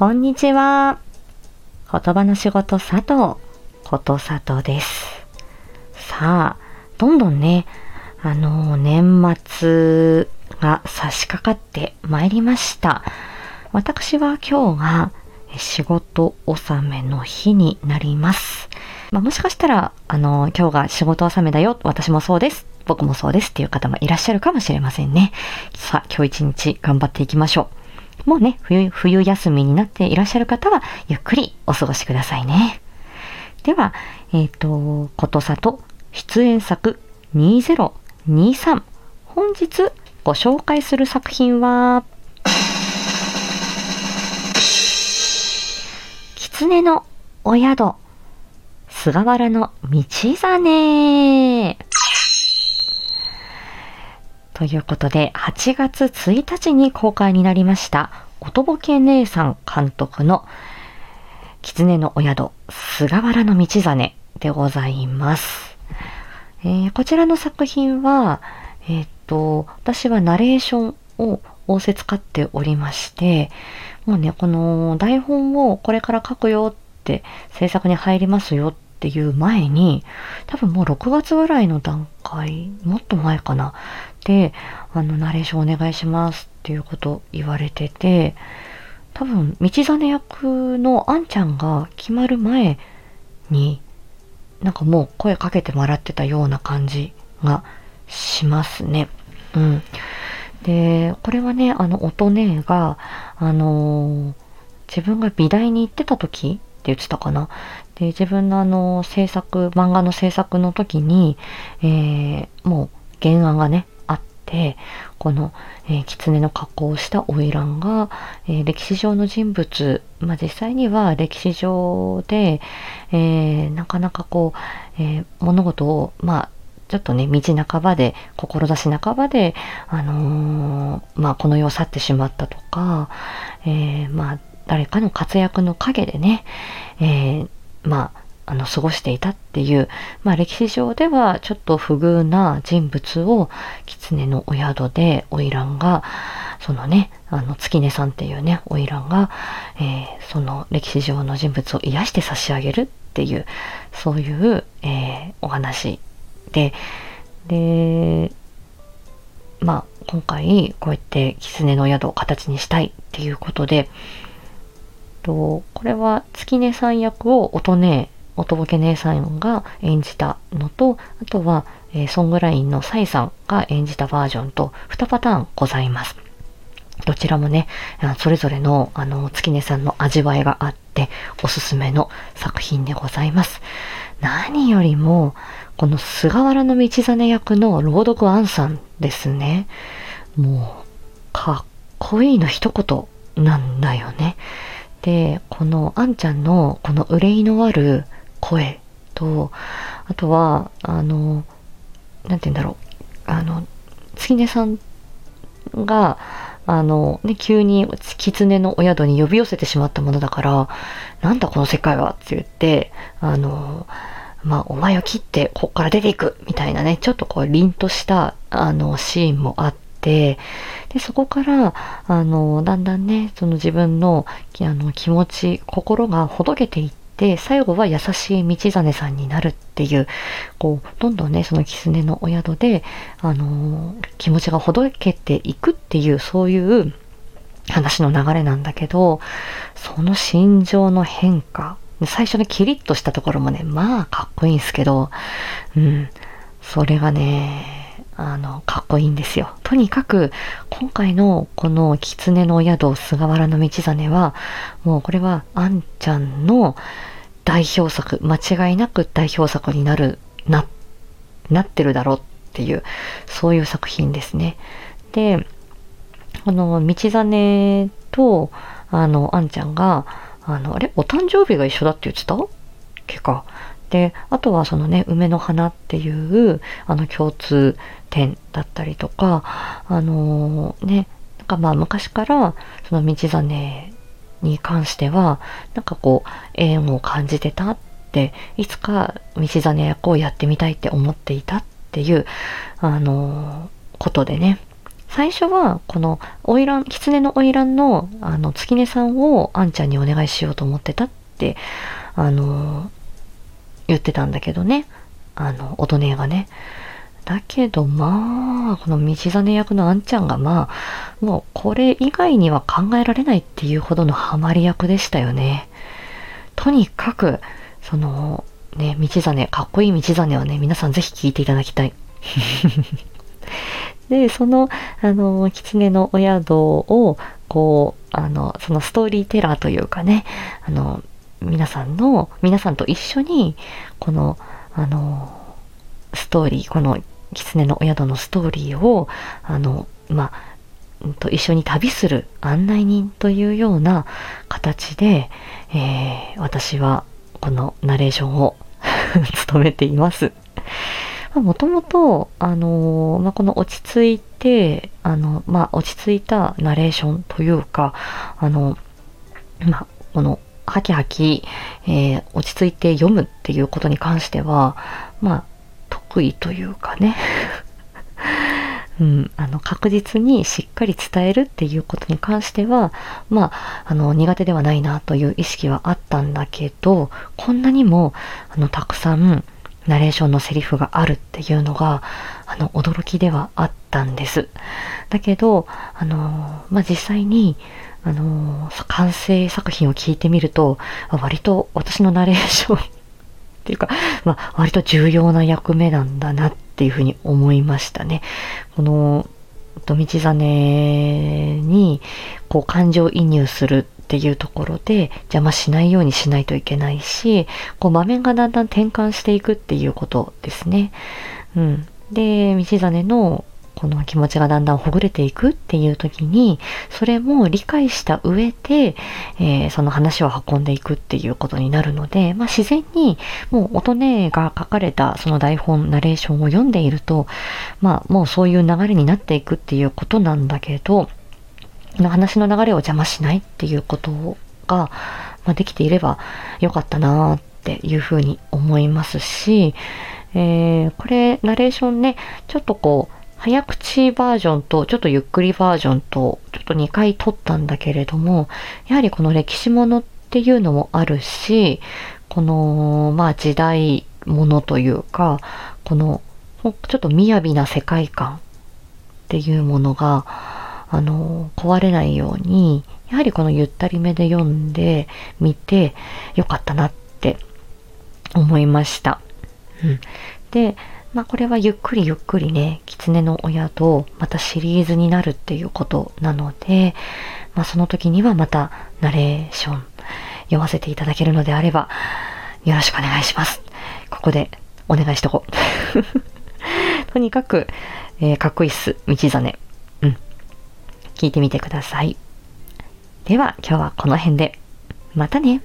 こんにちは。言葉の仕事佐藤こと佐藤です。さあ、どんどんね、あの、年末が差し掛かってまいりました。私は今日が仕事納めの日になります。まあ、もしかしたら、あの、今日が仕事納めだよ。私もそうです。僕もそうですっていう方もいらっしゃるかもしれませんね。さあ、今日一日頑張っていきましょう。もうね、冬、冬休みになっていらっしゃる方は、ゆっくりお過ごしくださいね。では、えっ、と、ことさと出演作2023。本日ご紹介する作品は、狐のお宿、菅原の道真。ということで、8月1日に公開になりました、おとぼけ姉さん監督の狐のお宿、菅原の道真でございます。えーこちらの作品は、えーっと、私はナレーションを仰せ使っておりまして、もうね、この台本をこれから書くよって、制作に入りますよっていう前に、多分もう6月ぐらいの段階、もっと前かな。で、あの、ナレーションお願いしますっていうこと言われてて、多分、道真役のあんちゃんが決まる前に、なんかもう声かけてもらってたような感じがしますね。うん。で、これはね、あの、音ねが、あのー自分が美大に行ってた時って言ってたかな。で、自分のあの、制作、漫画の制作の時に、えーもう原案がね、て、この、えー狐の格好をした花魁が、えー歴史上の人物、まあ、実際には歴史上で、えーなかなかこう、え物事を、まあ、ちょっとね、道半ばで、志半ばで、あのまあ、この世を去ってしまったとか、えまあ、誰かの活躍の陰でね、えまあ、あの、過ごしていたっていう、まあ、歴史上ではちょっと不遇な人物を、狐のお宿で、花魁が、そのね、あの、月音さんっていうね、花魁が、えーその歴史上の人物を癒して差し上げるっていう、そういう、えーお話で、で、まあ、今回、こうやって狐の宿を形にしたいっていうことで、とこれは月音さん役を音姉、音ぼけ姉さんが演じたのと、あとは、えーソングラインのサイさんが演じたバージョンと2パターンございます。どちらもね、それぞれの、あの、月音さんの味わいがあって、おすすめの作品でございます。何よりも、この菅原道真役の朗読アンさんですね。もう、かっこいいの一言なんだよね。で、このあんちゃんのこの憂いのある声と、あとは、あの、なんて言うんだろう、あの、月音さんが、あの、ね、急に狐のお宿に呼び寄せてしまったものだから、なんだこの世界はって言って、あの、まあ、お前を切って、こっから出ていくみたいなね、ちょっとこう、凛とした、あの、シーンもあって、で、そこから、あの、だんだんね、その自分の、あの、気持ち、心がほどけていって、最後は優しい道真さんになるっていう、こう、どんどんね、その狐のお宿で、あの、気持ちがほどけていくっていう、そういう話の流れなんだけど、その心情の変化、最初のキリッとしたところもね、まあ、かっこいいんですけど、うん、それがね、あの、かっこいいんですよ。とにかく、今回のこの狐の宿、菅原道真は、もうこれは、あんちゃんの代表作、間違いなく代表作になる、な、なってるだろうっていう、そういう作品ですね。で、あの、道真と、あの、あんちゃんが、あの、あれお誕生日が一緒だって言ってた？っけか。で、あとはそのね、梅の花っていう、あの、共通点だったりとか、あのね、なんかまあ昔から、その道真に関しては、なんかこう、縁を感じてたって、いつか道真役をやってみたいって思っていたっていう、あのことでね、最初は、この、花魁、狐の花魁の、あの、月音さんを、あんちゃんにお願いしようと思ってたって、あの、言ってたんだけどね。あの、音音がね。だけど、まあ、この道真役のあんちゃんが、まあ、もう、これ以外には考えられないっていうほどのハマり役でしたよね。とにかく、その、ね、道真、かっこいい道真はね、皆さんぜひ聴いていただきたい。で、その、あの、狐のお宿を、こう、あの、そのストーリーテラーというかね、あの、皆さんの、皆さんと一緒に、この、あの、ストーリー、この狐のお宿のストーリーを、あの、まあ、と一緒に旅する案内人というような形で、えー、私はこのナレーションを 務めています。もともと、あのー、まあ、この落ち着いて、あの、まあ、落ち着いたナレーションというか、あの、まあ、この、ハキハキ、えー、落ち着いて読むっていうことに関しては、まあ、得意というかね。うん、あの、確実にしっかり伝えるっていうことに関しては、まあ、あの、苦手ではないなという意識はあったんだけど、こんなにも、あの、たくさん、ナレーションのセリフがあるっていうのが、あの、驚きではあったんです。だけど、あの、まあ、実際に、あの、完成作品を聞いてみると、割と私のナレーション っていうか、まあ、割と重要な役目なんだなっていうふうに思いましたね。この、道真に、こう、感情移入するっていうところで邪魔しないようにしないといけないし、こう場面がだんだん転換していくっていうことですね。うん。で、道真のこの気持ちがだんだんほぐれていくっていう時に、それも理解した上で、えー、その話を運んでいくっていうことになるので、まあ自然にもう音音が書かれたその台本、ナレーションを読んでいると、まあもうそういう流れになっていくっていうことなんだけど、の話の流れを邪魔しないっていうことが、まあ、できていればよかったなっていうふうに思いますし、えー、これ、ナレーションね、ちょっとこう、早口バージョンとちょっとゆっくりバージョンとちょっと2回撮ったんだけれども、やはりこの歴史ものっていうのもあるし、この、まあ時代ものというか、この、ちょっと雅な世界観っていうものが、あの、壊れないように、やはりこのゆったりめで読んでみてよかったなって思いました。うん、で、まあこれはゆっくりゆっくりね、狐の親とまたシリーズになるっていうことなので、まあその時にはまたナレーション読ませていただけるのであれば、よろしくお願いします。ここでお願いしとこう。とにかく、えー、かっこいいっす、道真。うん。聞いてみてください。では今日はこの辺で。またね。